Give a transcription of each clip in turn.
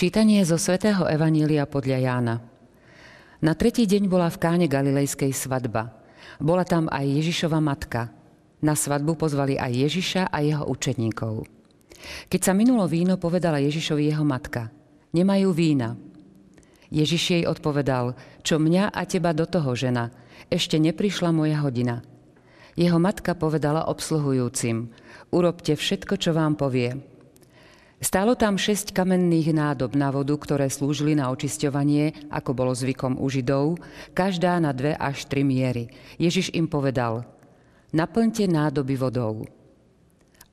Čítanie zo svätého Evanília podľa Jána. Na tretí deň bola v káne Galilejskej svadba. Bola tam aj Ježišova matka. Na svadbu pozvali aj Ježiša a jeho učeníkov. Keď sa minulo víno, povedala Ježišovi jeho matka. Nemajú vína. Ježiš jej odpovedal, čo mňa a teba do toho žena, ešte neprišla moja hodina. Jeho matka povedala obsluhujúcim, urobte všetko, čo vám povie. Stálo tam šesť kamenných nádob na vodu, ktoré slúžili na očisťovanie, ako bolo zvykom u Židov, každá na dve až tri miery. Ježiš im povedal, naplňte nádoby vodou.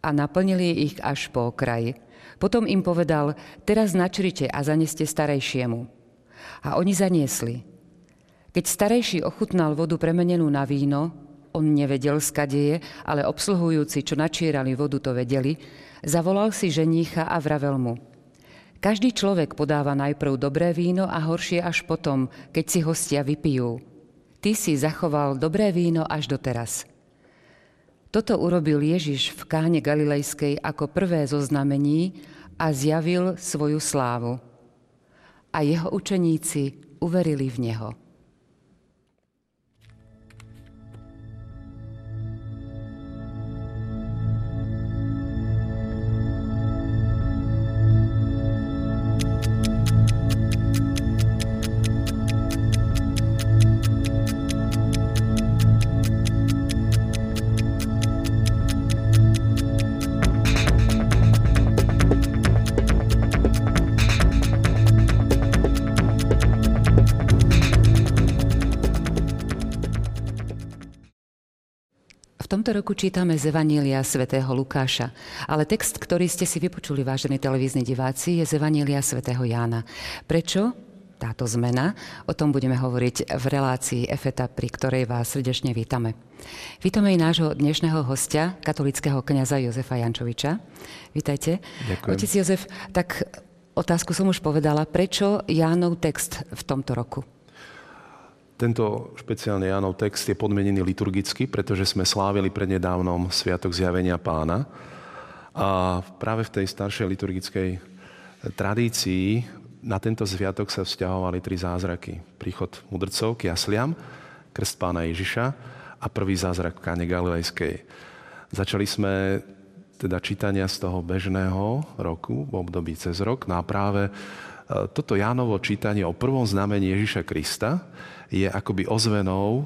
A naplnili ich až po okraj. Potom im povedal, teraz načrite a zaneste starejšiemu. A oni zaniesli. Keď starejší ochutnal vodu premenenú na víno, on nevedel, skadeje, ale obsluhujúci, čo načierali vodu, to vedeli, Zavolal si ženícha a vravel mu. Každý človek podáva najprv dobré víno a horšie až potom, keď si hostia vypijú. Ty si zachoval dobré víno až doteraz. Toto urobil Ježiš v káne Galilejskej ako prvé zo znamení a zjavil svoju slávu. A jeho učeníci uverili v Neho. Tomto roku čítame z Evanília svätého Lukáša, ale text, ktorý ste si vypočuli, vážení televízni diváci, je z Evanília svätého Jána. Prečo táto zmena? O tom budeme hovoriť v relácii EFETA, pri ktorej vás srdečne vítame. Vítame aj nášho dnešného hostia, katolického kňaza Jozefa Jančoviča. Vítajte. Ďakujem. Otec Jozef, tak otázku som už povedala. Prečo Jánov text v tomto roku? Tento špeciálny Jánov text je podmenený liturgicky, pretože sme slávili prednedávnom Sviatok zjavenia pána. A práve v tej staršej liturgickej tradícii na tento sviatok sa vzťahovali tri zázraky. Príchod mudrcov k jasliam, krst pána Ježiša a prvý zázrak v káne Galilejskej. Začali sme teda čítania z toho bežného roku, v období cez rok. No a práve e, toto Jánovo čítanie o prvom znamení Ježiša Krista, je akoby ozvenou e,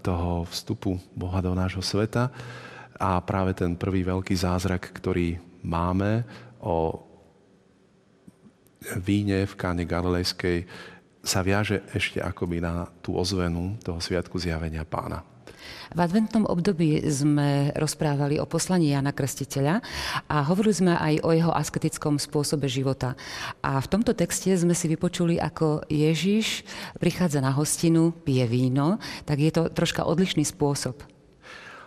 toho vstupu Boha do nášho sveta a práve ten prvý veľký zázrak, ktorý máme o víne v káne Galilejskej, sa viaže ešte akoby na tú ozvenu toho sviatku zjavenia pána. V adventnom období sme rozprávali o poslaní Jana Krstiteľa a hovorili sme aj o jeho asketickom spôsobe života. A v tomto texte sme si vypočuli, ako Ježiš prichádza na hostinu, pije víno, tak je to troška odlišný spôsob.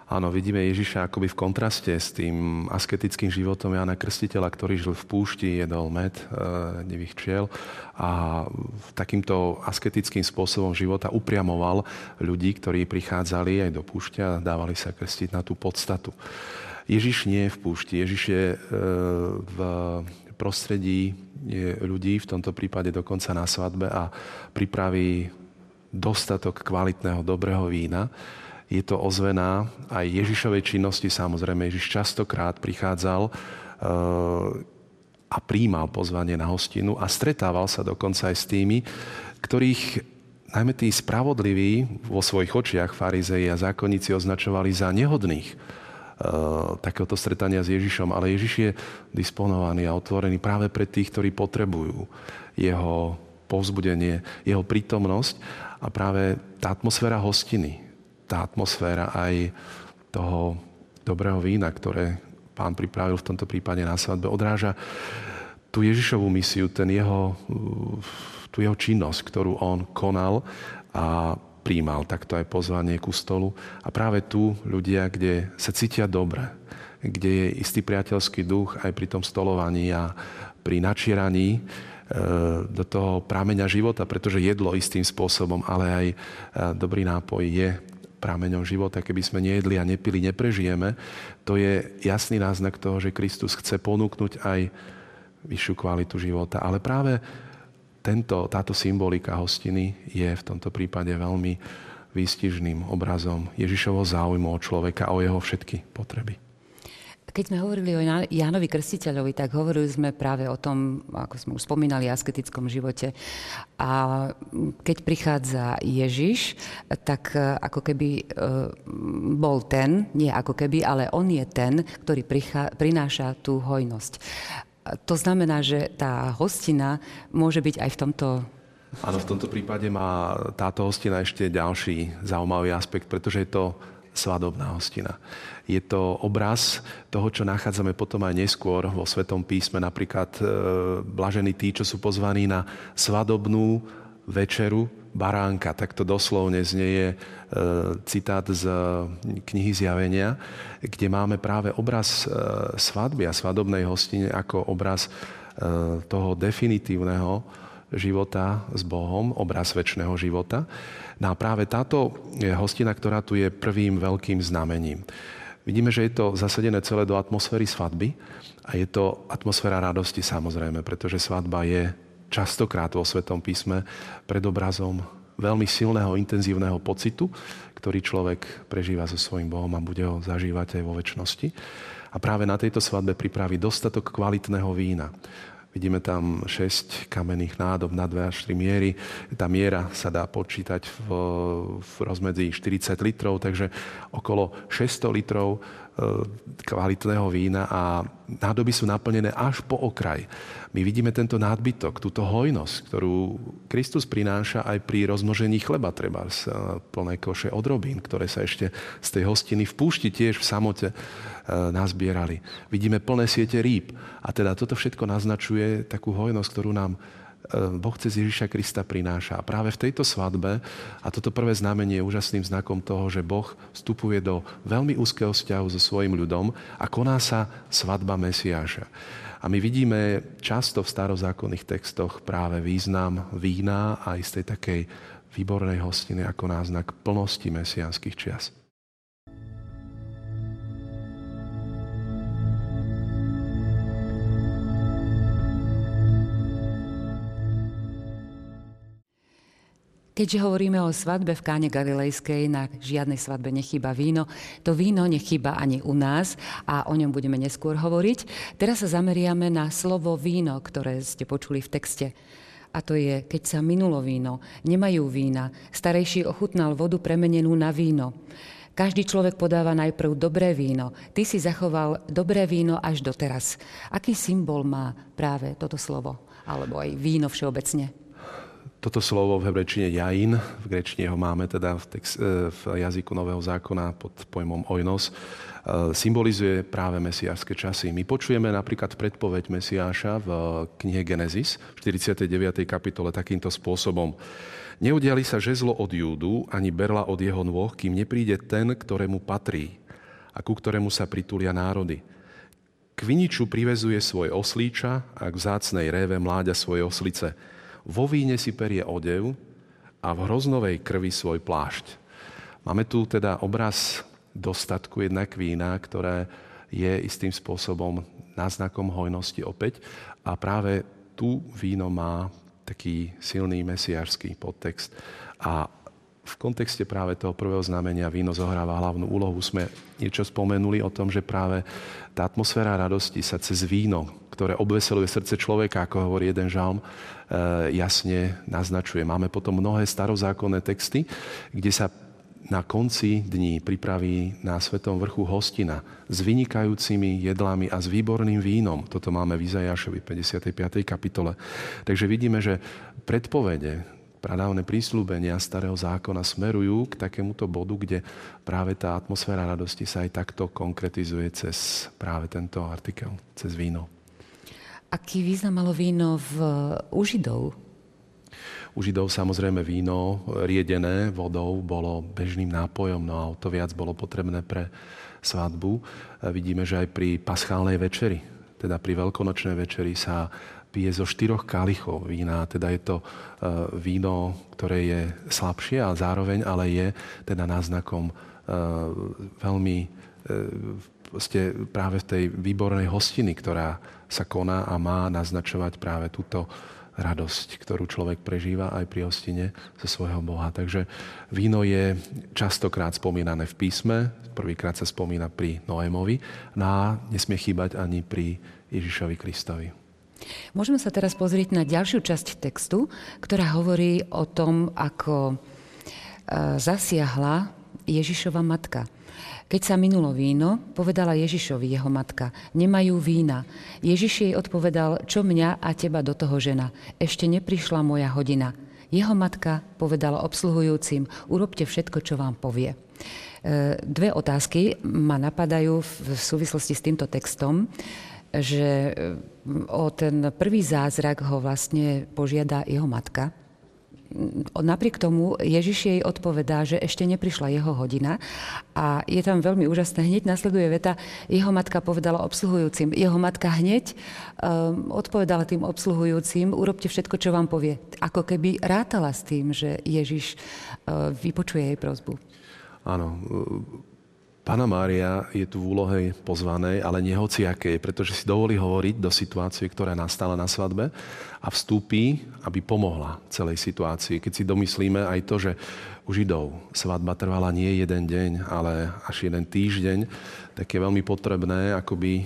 Áno, vidíme Ježiša akoby v kontraste s tým asketickým životom Jana Krstiteľa, ktorý žil v púšti, jedol med e, divých čiel a takýmto asketickým spôsobom života upriamoval ľudí, ktorí prichádzali aj do púšte a dávali sa krstiť na tú podstatu. Ježiš nie je v púšti, Ježiš je e, v prostredí ľudí, v tomto prípade dokonca na svadbe a pripraví dostatok kvalitného, dobrého vína je to ozvená aj Ježišovej činnosti. Samozrejme, Ježiš častokrát prichádzal eh, a príjmal pozvanie na hostinu a stretával sa dokonca aj s tými, ktorých najmä tí spravodliví vo svojich očiach farizeji a zákonníci označovali za nehodných uh, takéhoto stretania s Ježišom. Ale Ježiš je disponovaný a otvorený práve pre tých, ktorí potrebujú jeho povzbudenie, jeho prítomnosť a práve tá atmosféra hostiny, tá atmosféra aj toho dobrého vína, ktoré pán pripravil v tomto prípade na svadbe, odráža tú Ježišovú misiu, ten jeho, tú jeho činnosť, ktorú on konal a príjmal takto aj pozvanie ku stolu. A práve tu ľudia, kde sa cítia dobre, kde je istý priateľský duch aj pri tom stolovaní a pri načieraní e, do toho prámeňa života, pretože jedlo istým spôsobom, ale aj e, dobrý nápoj je prameňom života. Keby sme nejedli a nepili, neprežijeme. To je jasný náznak toho, že Kristus chce ponúknuť aj vyššiu kvalitu života. Ale práve tento, táto symbolika hostiny je v tomto prípade veľmi výstižným obrazom Ježišovho záujmu o človeka a o jeho všetky potreby. Keď sme hovorili o Jánovi Krstiteľovi, tak hovorili sme práve o tom, ako sme už spomínali, asketickom živote. A keď prichádza Ježiš, tak e, ako keby e, bol ten, nie ako keby, ale on je ten, ktorý prináša tú hojnosť. To znamená, že tá hostina môže byť aj v tomto Áno, v tomto prípade má táto hostina ešte ďalší zaujímavý aspekt, pretože je to svadobná hostina. Je to obraz toho, čo nachádzame potom aj neskôr vo Svetom písme, napríklad e, blažení tí, čo sú pozvaní na svadobnú večeru baránka. Tak to doslovne znieje e, citát z knihy Zjavenia, kde máme práve obraz e, svadby a svadobnej hostine ako obraz toho definitívneho života s Bohom, obraz väčšného života. No a práve táto hostina, ktorá tu je prvým veľkým znamením. Vidíme, že je to zasadené celé do atmosféry svadby a je to atmosféra radosti samozrejme, pretože svadba je častokrát vo Svetom písme pred obrazom veľmi silného, intenzívneho pocitu, ktorý človek prežíva so svojím Bohom a bude ho zažívať aj vo väčšnosti. A práve na tejto svadbe pripraví dostatok kvalitného vína. Vidíme tam 6 kamenných nádob na 2 až 3 miery. Tá miera sa dá počítať v, v rozmedzi 40 litrov, takže okolo 600 litrov kvalitného vína a nádoby sú naplnené až po okraj. My vidíme tento nadbytok, túto hojnosť, ktorú Kristus prináša aj pri rozmnožení chleba, treba z e, plné koše odrobín, ktoré sa ešte z tej hostiny v púšti tiež v samote E, nazbierali. Vidíme plné siete rýb. A teda toto všetko naznačuje takú hojnosť, ktorú nám e, Boh cez Ježiša Krista prináša. A práve v tejto svadbe, a toto prvé znamenie je úžasným znakom toho, že Boh vstupuje do veľmi úzkeho vzťahu so svojim ľudom a koná sa svadba Mesiáša. A my vidíme často v starozákonných textoch práve význam vína a z tej takej výbornej hostiny ako náznak plnosti mesianských čias. Keďže hovoríme o svadbe v Káne Galilejskej, na žiadnej svadbe nechýba víno. To víno nechýba ani u nás a o ňom budeme neskôr hovoriť. Teraz sa zameriame na slovo víno, ktoré ste počuli v texte. A to je, keď sa minulo víno, nemajú vína, starejší ochutnal vodu premenenú na víno. Každý človek podáva najprv dobré víno. Ty si zachoval dobré víno až doteraz. Aký symbol má práve toto slovo? Alebo aj víno všeobecne? Toto slovo v hebrečine jain, v grečine ho máme teda v, text, e, v jazyku Nového zákona pod pojmom oinos, e, symbolizuje práve mesiášske časy. My počujeme napríklad predpoveď Mesiáša v knihe Genesis v 49. kapitole takýmto spôsobom. Neudiali sa žezlo od Júdu, ani berla od jeho nôh, kým nepríde ten, ktorému patrí a ku ktorému sa pritulia národy. K viniču privezuje svoj oslíča a k vzácnej réve mláďa svoje oslice – vo víne si perie odev a v hroznovej krvi svoj plášť. Máme tu teda obraz dostatku jednak vína, ktoré je istým spôsobom náznakom hojnosti opäť a práve tu víno má taký silný mesiářský podtext. A v kontexte práve toho prvého znamenia víno zohráva hlavnú úlohu. Sme niečo spomenuli o tom, že práve tá atmosféra radosti sa cez víno, ktoré obveseluje srdce človeka, ako hovorí jeden žalm, Eh, jasne naznačuje. Máme potom mnohé starozákonné texty, kde sa na konci dní pripraví na Svetom vrchu hostina s vynikajúcimi jedlami a s výborným vínom. Toto máme v Izajašovi 55. kapitole. Takže vidíme, že predpovede, pradávne prísľubenia starého zákona smerujú k takémuto bodu, kde práve tá atmosféra radosti sa aj takto konkretizuje cez práve tento artikel, cez víno. Aký význam malo víno v, u Židov? U Židov samozrejme víno riedené vodou bolo bežným nápojom, no a o to viac bolo potrebné pre svadbu. Vidíme, že aj pri paschálnej večeri, teda pri veľkonočnej večeri sa pije zo štyroch kalichov vína, teda je to e, víno, ktoré je slabšie a zároveň ale je teda náznakom e, veľmi E, ste práve v tej výbornej hostiny, ktorá sa koná a má naznačovať práve túto radosť, ktorú človek prežíva aj pri hostine zo svojho Boha. Takže víno je častokrát spomínané v písme, prvýkrát sa spomína pri Noémovi no a nesmie chýbať ani pri Ježišovi Kristovi. Môžeme sa teraz pozrieť na ďalšiu časť textu, ktorá hovorí o tom, ako e, zasiahla Ježišova matka. Keď sa minulo víno, povedala Ježišovi jeho matka, nemajú vína. Ježiš jej odpovedal, čo mňa a teba do toho žena. Ešte neprišla moja hodina. Jeho matka povedala obsluhujúcim, urobte všetko, čo vám povie. E, dve otázky ma napadajú v súvislosti s týmto textom že o ten prvý zázrak ho vlastne požiada jeho matka, napriek tomu Ježiš jej odpovedá, že ešte neprišla jeho hodina a je tam veľmi úžasné. Hneď nasleduje veta, jeho matka povedala obsluhujúcim. Jeho matka hneď um, odpovedala tým obsluhujúcim, urobte všetko, čo vám povie. Ako keby rátala s tým, že Ježiš uh, vypočuje jej prozbu. Áno, Pána Mária je tu v úlohe pozvanej, ale nie hociakej, pretože si dovolí hovoriť do situácie, ktorá nastala na svadbe a vstúpi, aby pomohla celej situácii. Keď si domyslíme aj to, že u Židov svadba trvala nie jeden deň, ale až jeden týždeň, tak je veľmi potrebné akoby e,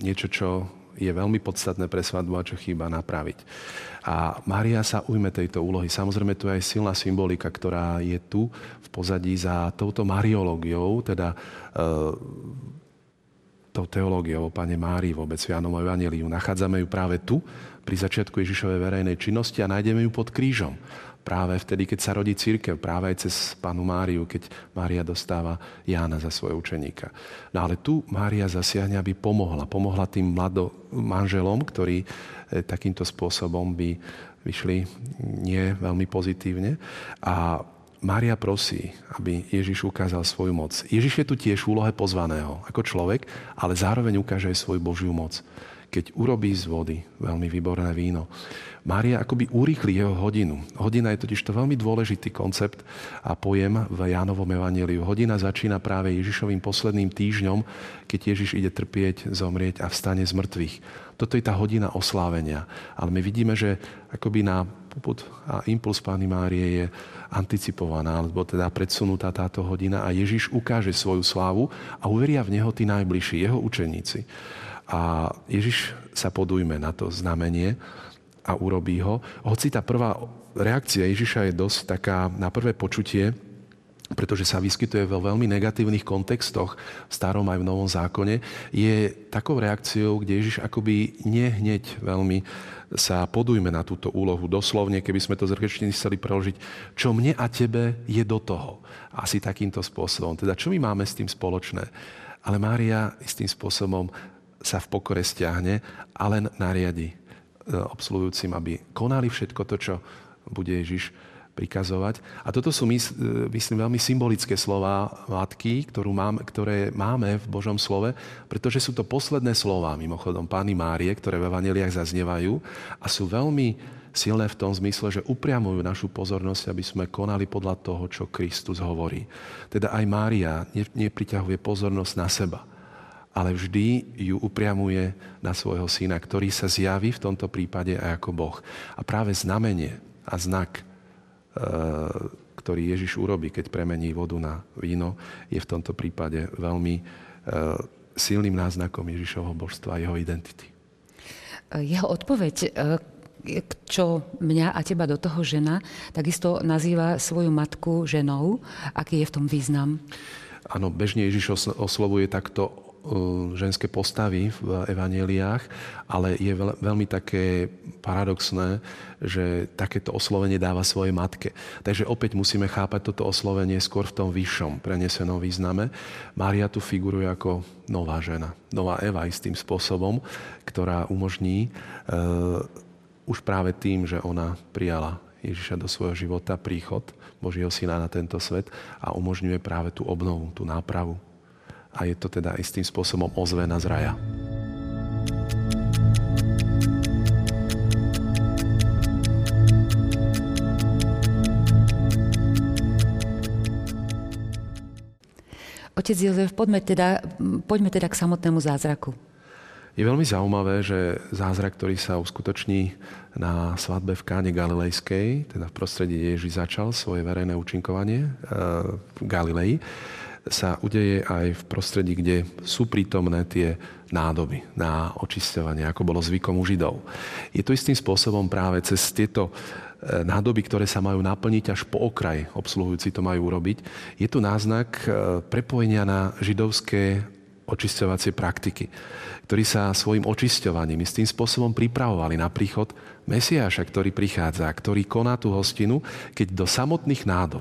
niečo, čo je veľmi podstatné pre svadbu a čo chýba napraviť. A Mária sa ujme tejto úlohy. Samozrejme, tu je aj silná symbolika, ktorá je tu v pozadí za touto mariológiou, teda e, tou teológiou o Pane Márii vôbec v Jánom Evangeliu. Nachádzame ju práve tu, pri začiatku Ježišovej verejnej činnosti a nájdeme ju pod krížom práve vtedy, keď sa rodí církev, práve aj cez pánu Máriu, keď Mária dostáva Jána za svojho učeníka. No ale tu Mária zasiahne, aby pomohla. Pomohla tým mlado manželom, ktorí e, takýmto spôsobom by vyšli nie veľmi pozitívne. A Mária prosí, aby Ježiš ukázal svoju moc. Ježiš je tu tiež v úlohe pozvaného ako človek, ale zároveň ukáže aj svoju Božiu moc keď urobí z vody veľmi výborné víno. Mária akoby urýchli jeho hodinu. Hodina je totiž to veľmi dôležitý koncept a pojem v Jánovom evaníliu. Hodina začína práve Ježišovým posledným týždňom, keď Ježiš ide trpieť, zomrieť a vstane z mŕtvych. Toto je tá hodina oslávenia. Ale my vidíme, že akoby na poput a impuls Pány Márie je anticipovaná, alebo teda predsunutá táto hodina a Ježiš ukáže svoju slávu a uveria v Neho tí najbližší, jeho učeníci. A Ježiš sa podujme na to znamenie a urobí ho. Hoci tá prvá reakcia Ježiša je dosť taká na prvé počutie, pretože sa vyskytuje vo veľmi negatívnych kontextoch v starom aj v novom zákone, je takou reakciou, kde Ježiš akoby nehneď veľmi sa podujme na túto úlohu. Doslovne, keby sme to z chceli preložiť, čo mne a tebe je do toho. Asi takýmto spôsobom. Teda čo my máme s tým spoločné? Ale Mária istým spôsobom sa v pokore stiahne a len nariadi e, obsluhujúcim, aby konali všetko to, čo bude Ježiš prikazovať. A toto sú, e, myslím, veľmi symbolické slova matky, ktorú mám, ktoré máme v Božom slove, pretože sú to posledné slova, mimochodom, Pány Márie, ktoré v Evaneliách zaznievajú a sú veľmi silné v tom zmysle, že upriamujú našu pozornosť, aby sme konali podľa toho, čo Kristus hovorí. Teda aj Mária nepriťahuje pozornosť na seba ale vždy ju upriamuje na svojho syna, ktorý sa zjaví v tomto prípade aj ako Boh. A práve znamenie a znak, e, ktorý Ježiš urobí, keď premení vodu na víno, je v tomto prípade veľmi e, silným náznakom Ježišovho božstva a jeho identity. Jeho odpoveď, e, čo mňa a teba do toho žena, takisto nazýva svoju matku ženou. Aký je v tom význam? Áno, bežne Ježiš oslovuje takto E, ženské postavy v evaneliách, ale je veľmi také paradoxné, že takéto oslovenie dáva svojej matke. Takže opäť musíme chápať toto oslovenie skôr v tom vyššom prenesenom význame. Mária tu figuruje ako nová žena, nová Eva istým spôsobom, ktorá umožní uh, už práve tým, že ona prijala Ježiša do svojho života, príchod Božieho syna na tento svet a umožňuje práve tú obnovu, tú nápravu a je to teda istým spôsobom ozvena z raja. Otec Jozef, poďme teda, poďme teda k samotnému zázraku. Je veľmi zaujímavé, že zázrak, ktorý sa uskutoční na svadbe v Káne Galilejskej, teda v prostredí Ježiš začal svoje verejné účinkovanie eh, v Galilei, sa udeje aj v prostredí, kde sú prítomné tie nádoby na očisťovanie, ako bolo zvykom u Židov. Je to istým spôsobom práve cez tieto eh, nádoby, ktoré sa majú naplniť až po okraj, obsluhujúci to majú urobiť. Je tu náznak eh, prepojenia na židovské očisťovacie praktiky ktorí sa svojim očisťovaním istým spôsobom pripravovali na príchod Mesiáša, ktorý prichádza, ktorý koná tú hostinu, keď do samotných nádob,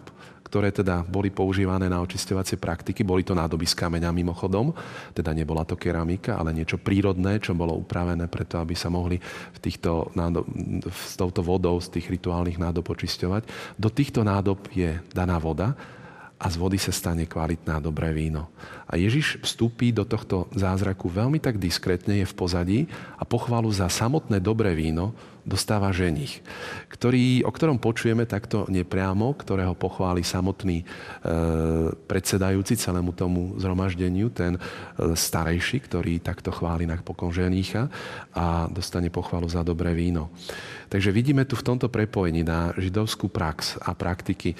ktoré teda boli používané na očisťovacie praktiky, boli to nádoby z kameňa mimochodom, teda nebola to keramika, ale niečo prírodné, čo bolo upravené preto, aby sa mohli v týchto nádob, s touto vodou z tých rituálnych nádob očisťovať. Do týchto nádob je daná voda, a z vody sa stane kvalitné a dobré víno. A Ježiš vstúpi do tohto zázraku veľmi tak diskrétne, je v pozadí a pochvalu za samotné dobré víno dostáva ženich, ktorý, o ktorom počujeme takto nepriamo, ktorého pochváli samotný e, predsedajúci celému tomu zhromaždeniu, ten e, starejší, ktorý takto chváli napokon ženicha a dostane pochvalu za dobré víno. Takže vidíme tu v tomto prepojení na židovskú prax a praktiky e,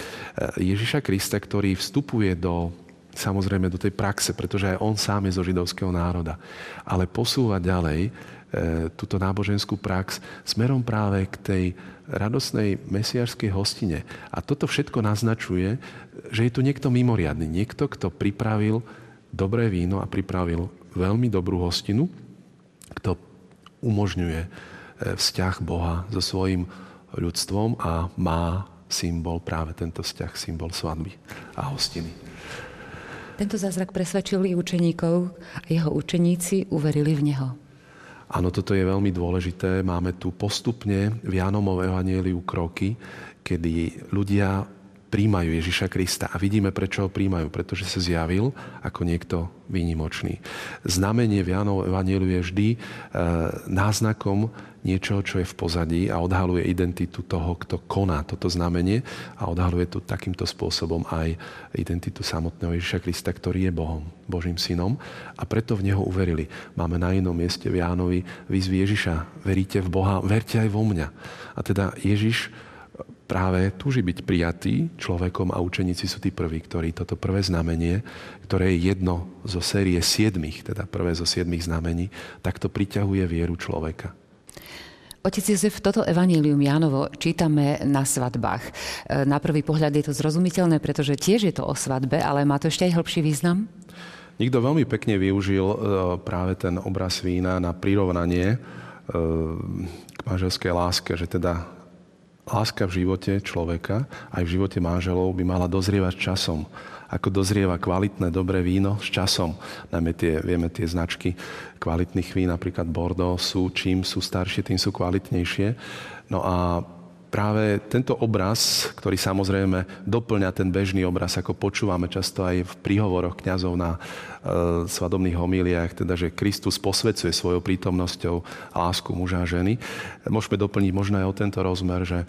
Ježiša Krista, ktorý vstupuje do samozrejme do tej praxe, pretože aj on sám je zo židovského národa. Ale posúva ďalej túto náboženskú prax smerom práve k tej radosnej mesiašskej hostine. A toto všetko naznačuje, že je tu niekto mimoriadný. Niekto, kto pripravil dobré víno a pripravil veľmi dobrú hostinu, kto umožňuje E, vzťah Boha so svojím ľudstvom a má symbol, práve tento vzťah, symbol svadby a hostiny. Tento zázrak presvedčil i učeníkov a jeho učeníci uverili v Neho. Áno, toto je veľmi dôležité. Máme tu postupne v Jánomov evanieliu kroky, kedy ľudia príjmajú Ježiša Krista. A vidíme, prečo ho príjmajú. Pretože sa zjavil ako niekto výnimočný. Znamenie v Jánov Evangeliu je vždy e, náznakom niečoho, čo je v pozadí a odhaluje identitu toho, kto koná toto znamenie a odhaluje tu takýmto spôsobom aj identitu samotného Ježiša Krista, ktorý je Bohom, Božím synom a preto v Neho uverili. Máme na inom mieste v Jánovi výzvy Ježiša. Veríte v Boha, verte aj vo mňa. A teda Ježiš práve túži byť prijatý človekom a učeníci sú tí prví, ktorí toto prvé znamenie, ktoré je jedno zo série siedmých, teda prvé zo siedmých znamení, takto priťahuje vieru človeka. Otec Jozef, toto evanílium Jánovo čítame na svadbách. E, na prvý pohľad je to zrozumiteľné, pretože tiež je to o svadbe, ale má to ešte aj hĺbší význam? Nikto veľmi pekne využil e, práve ten obraz vína na prirovnanie e, k manželskej láske, že teda láska v živote človeka, aj v živote manželov by mala dozrievať časom. Ako dozrieva kvalitné, dobré víno s časom. Najmä tie, vieme, tie značky kvalitných vín, napríklad Bordeaux, sú čím sú staršie, tým sú kvalitnejšie. No a práve tento obraz, ktorý samozrejme doplňa ten bežný obraz, ako počúvame často aj v príhovoroch kňazov na e, svadobných homíliách, teda, že Kristus posvedcuje svojou prítomnosťou lásku muža a ženy. Môžeme doplniť možno aj o tento rozmer, že e,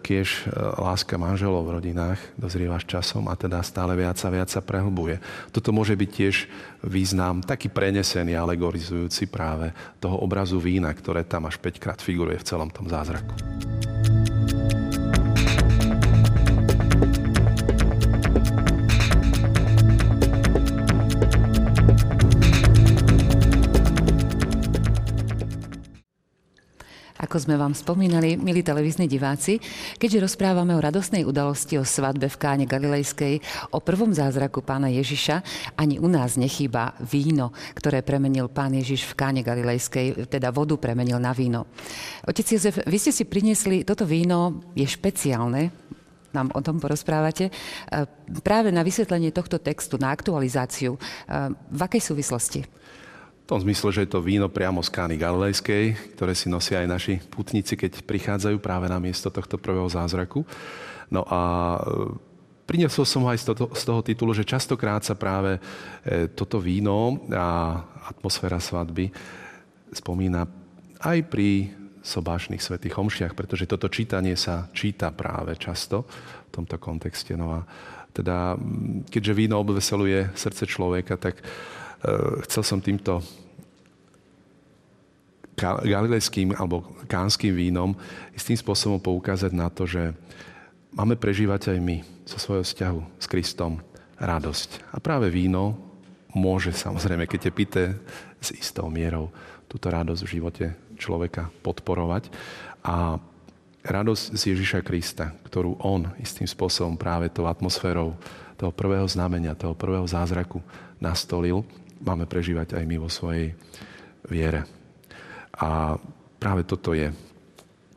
kiež e, láska manželov v rodinách dozrieva s časom a teda stále viac a viac sa prehlbuje. Toto môže byť tiež význam taký prenesený, alegorizujúci práve toho obrazu vína, ktoré tam až 5 krát figuruje v celom tom zázraku. Ako sme vám spomínali, milí televízni diváci, keďže rozprávame o radosnej udalosti o svadbe v Káne Galilejskej, o prvom zázraku pána Ježiša, ani u nás nechýba víno, ktoré premenil pán Ježiš v Káne Galilejskej, teda vodu premenil na víno. Otec Jozef, vy ste si priniesli, toto víno je špeciálne, nám o tom porozprávate. Práve na vysvetlenie tohto textu, na aktualizáciu, v akej súvislosti? V tom zmysle, že je to víno priamo z Kány Galilejskej, ktoré si nosia aj naši putníci, keď prichádzajú práve na miesto tohto prvého zázraku. No a e, priniesol som ho aj z toho, z toho titulu, že častokrát sa práve e, toto víno a atmosféra svadby spomína aj pri sobášnych svetých homšiach, pretože toto čítanie sa číta práve často v tomto kontexte. No a Teda, keďže víno obveseluje srdce človeka, tak chcel som týmto galilejským alebo kánským vínom istým spôsobom poukázať na to, že máme prežívať aj my so svojho vzťahu s Kristom radosť. A práve víno môže samozrejme, keď je pité s istou mierou, túto radosť v živote človeka podporovať. A radosť z Ježiša Krista, ktorú on istým spôsobom práve tou atmosférou toho prvého znamenia, toho prvého zázraku nastolil, máme prežívať aj my vo svojej viere. A práve toto je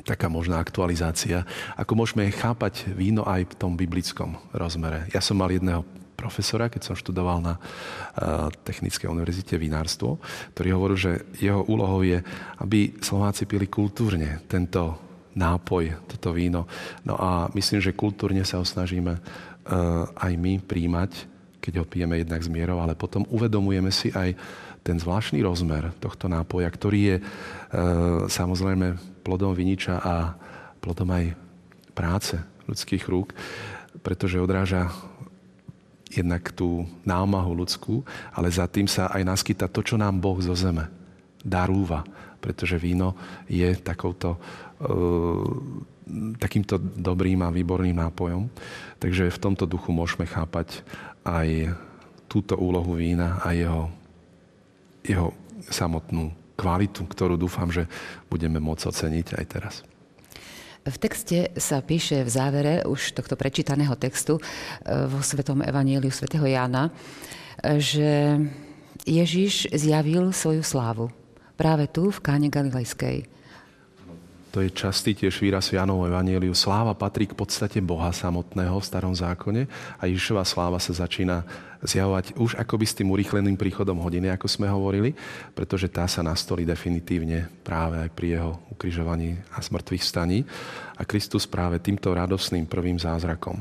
taká možná aktualizácia, ako môžeme chápať víno aj v tom biblickom rozmere. Ja som mal jedného profesora, keď som študoval na uh, Technickej univerzite vinárstvo, ktorý hovoril, že jeho úlohou je, aby Slováci pili kultúrne tento nápoj, toto víno. No a myslím, že kultúrne sa ho snažíme uh, aj my príjmať, keď ho pijeme jednak z mierou, ale potom uvedomujeme si aj ten zvláštny rozmer tohto nápoja, ktorý je uh, samozrejme plodom viniča a plodom aj práce ľudských rúk, pretože odráža jednak tú námahu ľudskú, ale za tým sa aj naskyta to, čo nám Boh zo zeme darúva. Pretože víno je takouto, e, takýmto dobrým a výborným nápojom. Takže v tomto duchu môžeme chápať aj túto úlohu vína a jeho, jeho samotnú kvalitu, ktorú dúfam, že budeme môcť oceniť aj teraz. V texte sa píše v závere už tohto prečítaného textu e, vo Svetom Evaníliu svätého Jána, e, že Ježiš zjavil svoju slávu práve tu v Káne Galilejskej. To je častý tiež výraz v Jánovom Evangeliu. Sláva patrí k podstate Boha samotného v starom zákone a Ježišova sláva sa začína zjavovať už akoby s tým urýchleným príchodom hodiny, ako sme hovorili, pretože tá sa nastolí definitívne práve aj pri jeho ukrižovaní a smrtvých staní. A Kristus práve týmto radosným prvým zázrakom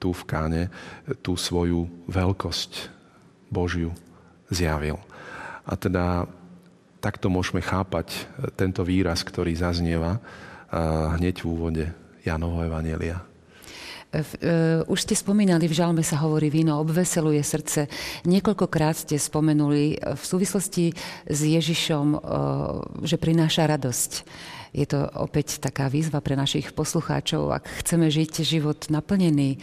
tu v Káne tú svoju veľkosť Božiu zjavil. A teda takto môžeme chápať e, tento výraz, ktorý zaznieva e, hneď v úvode Janovho Evanielia. E, už ste spomínali, v žalme sa hovorí, víno obveseluje srdce. Niekoľkokrát ste spomenuli v súvislosti s Ježišom, že prináša radosť. Je to opäť taká výzva pre našich poslucháčov. Ak chceme žiť život naplnený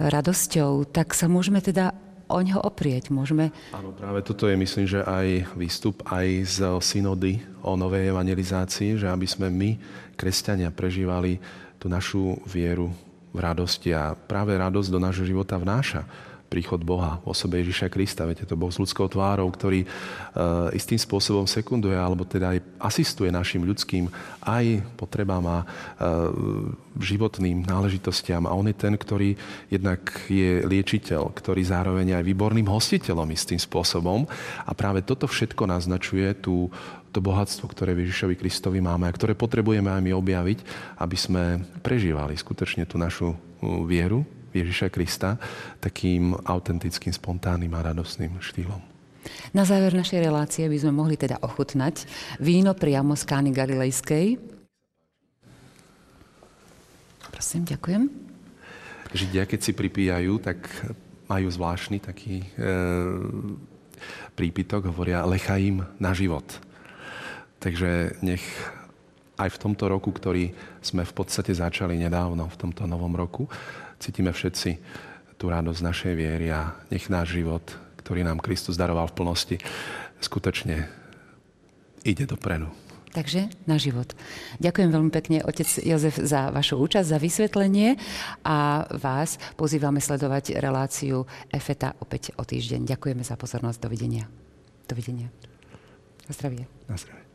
radosťou, tak sa môžeme teda o ňo oprieť. Môžeme... Áno, práve toto je, myslím, že aj výstup aj z synody o novej evangelizácii, že aby sme my, kresťania, prežívali tú našu vieru v radosti a práve radosť do nášho života vnáša príchod Boha v osobe Ježiša Krista. Viete, to Boh s ľudskou tvárou, ktorý uh, istým spôsobom sekunduje, alebo teda aj asistuje našim ľudským aj potrebám a uh, životným náležitostiam. A on je ten, ktorý jednak je liečiteľ, ktorý zároveň aj výborným hostiteľom istým spôsobom. A práve toto všetko naznačuje tú, to bohatstvo, ktoré Ježišovi Kristovi máme a ktoré potrebujeme aj my objaviť, aby sme prežívali skutočne tú našu vieru Ježiša Krista takým autentickým, spontánnym a radosným štýlom. Na záver našej relácie by sme mohli teda ochutnať víno priamo z Kány Galilejskej. Prosím, ďakujem. Židia, keď si pripíjajú, tak majú zvláštny taký e, prípitok, hovoria lechaím na život. Takže nech aj v tomto roku, ktorý sme v podstate začali nedávno, v tomto novom roku, cítime všetci tú radosť našej viery a nech náš život, ktorý nám Kristus daroval v plnosti, skutočne ide dopredu. Takže na život. Ďakujem veľmi pekne, otec Jozef, za vašu účasť, za vysvetlenie a vás pozývame sledovať reláciu EFETA opäť o týždeň. Ďakujeme za pozornosť. Dovidenia. Dovidenia. Na zdravie. Na zdravie.